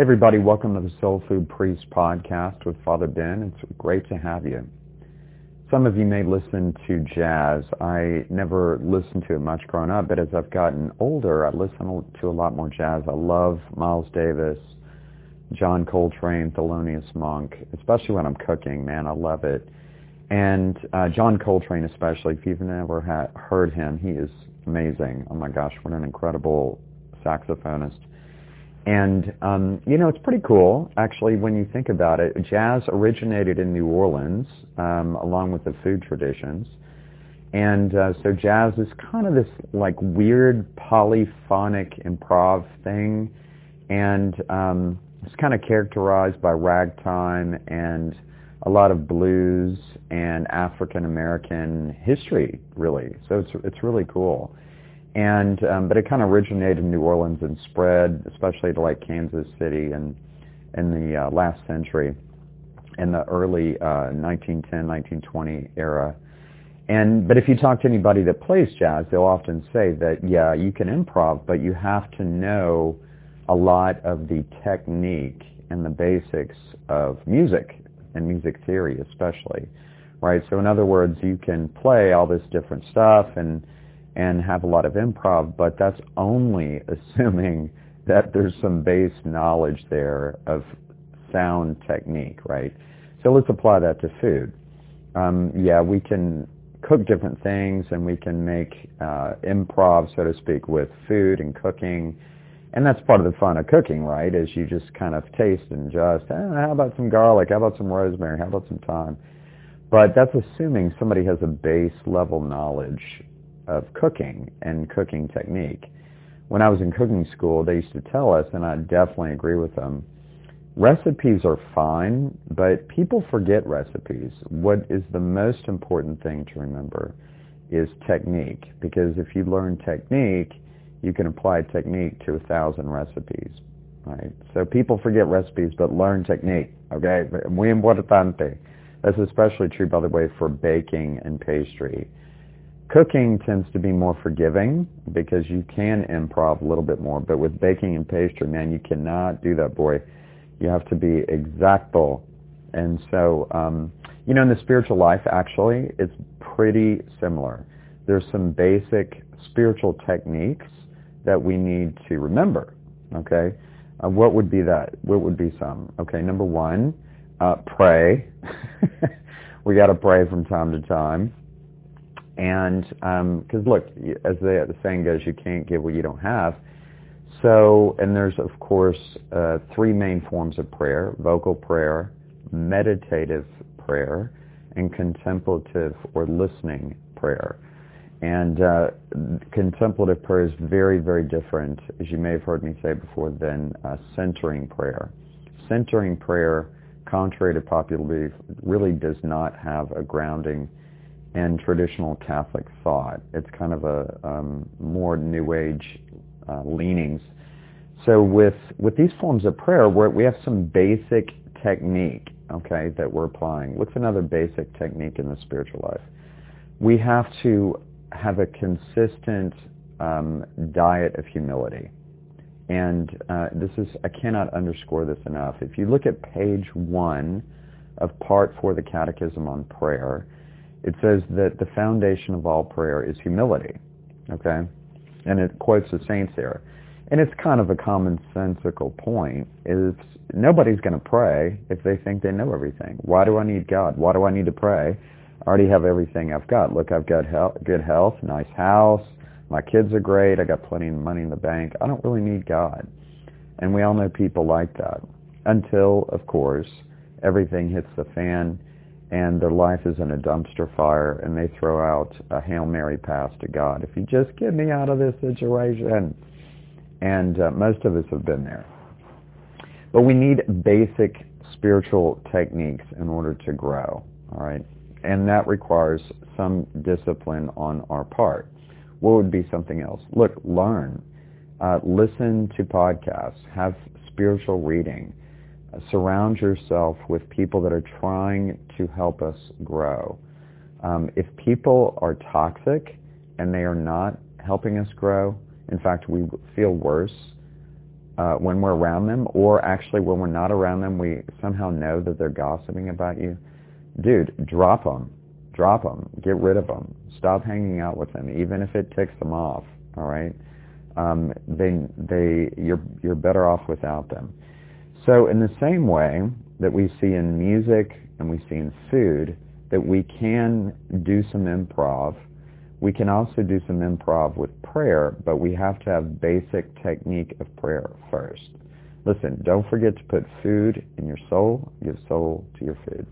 Everybody, welcome to the Soul Food Priest podcast with Father Ben. It's great to have you. Some of you may listen to jazz. I never listened to it much growing up, but as I've gotten older, I listen to a lot more jazz. I love Miles Davis, John Coltrane, Thelonious Monk, especially when I'm cooking, man, I love it. And uh, John Coltrane especially, if you've never ha- heard him, he is amazing. Oh my gosh, what an incredible saxophonist. And, um, you know, it's pretty cool, actually, when you think about it. Jazz originated in New Orleans, um, along with the food traditions. And uh, so jazz is kind of this, like, weird polyphonic improv thing. And um, it's kind of characterized by ragtime and a lot of blues and African American history, really. So it's it's really cool. And um, but it kind of originated in New Orleans and spread, especially to like Kansas City and in the uh, last century, in the early uh, 1910, 1920 era. And but if you talk to anybody that plays jazz, they'll often say that yeah, you can improv, but you have to know a lot of the technique and the basics of music and music theory especially, right? So in other words, you can play all this different stuff and and have a lot of improv, but that's only assuming that there's some base knowledge there of sound technique, right? So let's apply that to food. Um, yeah, we can cook different things and we can make uh, improv, so to speak, with food and cooking and that's part of the fun of cooking, right? Is you just kind of taste and just, eh, how about some garlic? How about some rosemary? How about some thyme? But that's assuming somebody has a base level knowledge of cooking and cooking technique. When I was in cooking school, they used to tell us, and I definitely agree with them, recipes are fine, but people forget recipes. What is the most important thing to remember is technique, because if you learn technique, you can apply technique to a thousand recipes. Right? So people forget recipes, but learn technique. Okay, muy importante. That's especially true, by the way, for baking and pastry. Cooking tends to be more forgiving because you can improv a little bit more, but with baking and pastry, man, you cannot do that, boy. You have to be exactful. And so, um, you know, in the spiritual life, actually, it's pretty similar. There's some basic spiritual techniques that we need to remember. Okay, uh, what would be that? What would be some? Okay, number one, uh, pray. we got to pray from time to time. And because um, look, as the, the saying goes, you can't give what you don't have. So, and there's of course uh, three main forms of prayer: vocal prayer, meditative prayer, and contemplative or listening prayer. And uh, contemplative prayer is very, very different, as you may have heard me say before, than uh, centering prayer. Centering prayer, contrary to popular belief, really does not have a grounding in traditional Catholic thought. It's kind of a um, more New Age uh, leanings. So with with these forms of prayer, we have some basic technique, okay, that we're applying. What's another basic technique in the spiritual life? We have to have a consistent um, diet of humility. And uh, this is, I cannot underscore this enough. If you look at page one of part four of the Catechism on Prayer, it says that the foundation of all prayer is humility. Okay? And it quotes the saints here. And it's kind of a commonsensical point is nobody's going to pray if they think they know everything. Why do I need God? Why do I need to pray? I already have everything I've got. Look, I've got health, good health, nice house, my kids are great, I got plenty of money in the bank. I don't really need God. And we all know people like that. Until, of course, everything hits the fan and their life is in a dumpster fire and they throw out a Hail Mary pass to God. If you just get me out of this situation. And uh, most of us have been there. But we need basic spiritual techniques in order to grow. All right and that requires some discipline on our part. What would be something else? Look, learn. Uh, listen to podcasts. Have spiritual reading. Surround yourself with people that are trying to help us grow. Um, if people are toxic and they are not helping us grow, in fact, we feel worse, uh, when we're around them, or actually when we're not around them, we somehow know that they're gossiping about you, dude, drop them. Drop them. Get rid of them. Stop hanging out with them, even if it ticks them off. All right. Um, they, they, you're, you're better off without them. So in the same way that we see in music and we see in food, that we can do some improv. We can also do some improv with prayer, but we have to have basic technique of prayer first. Listen, don't forget to put food in your soul, give soul to your food.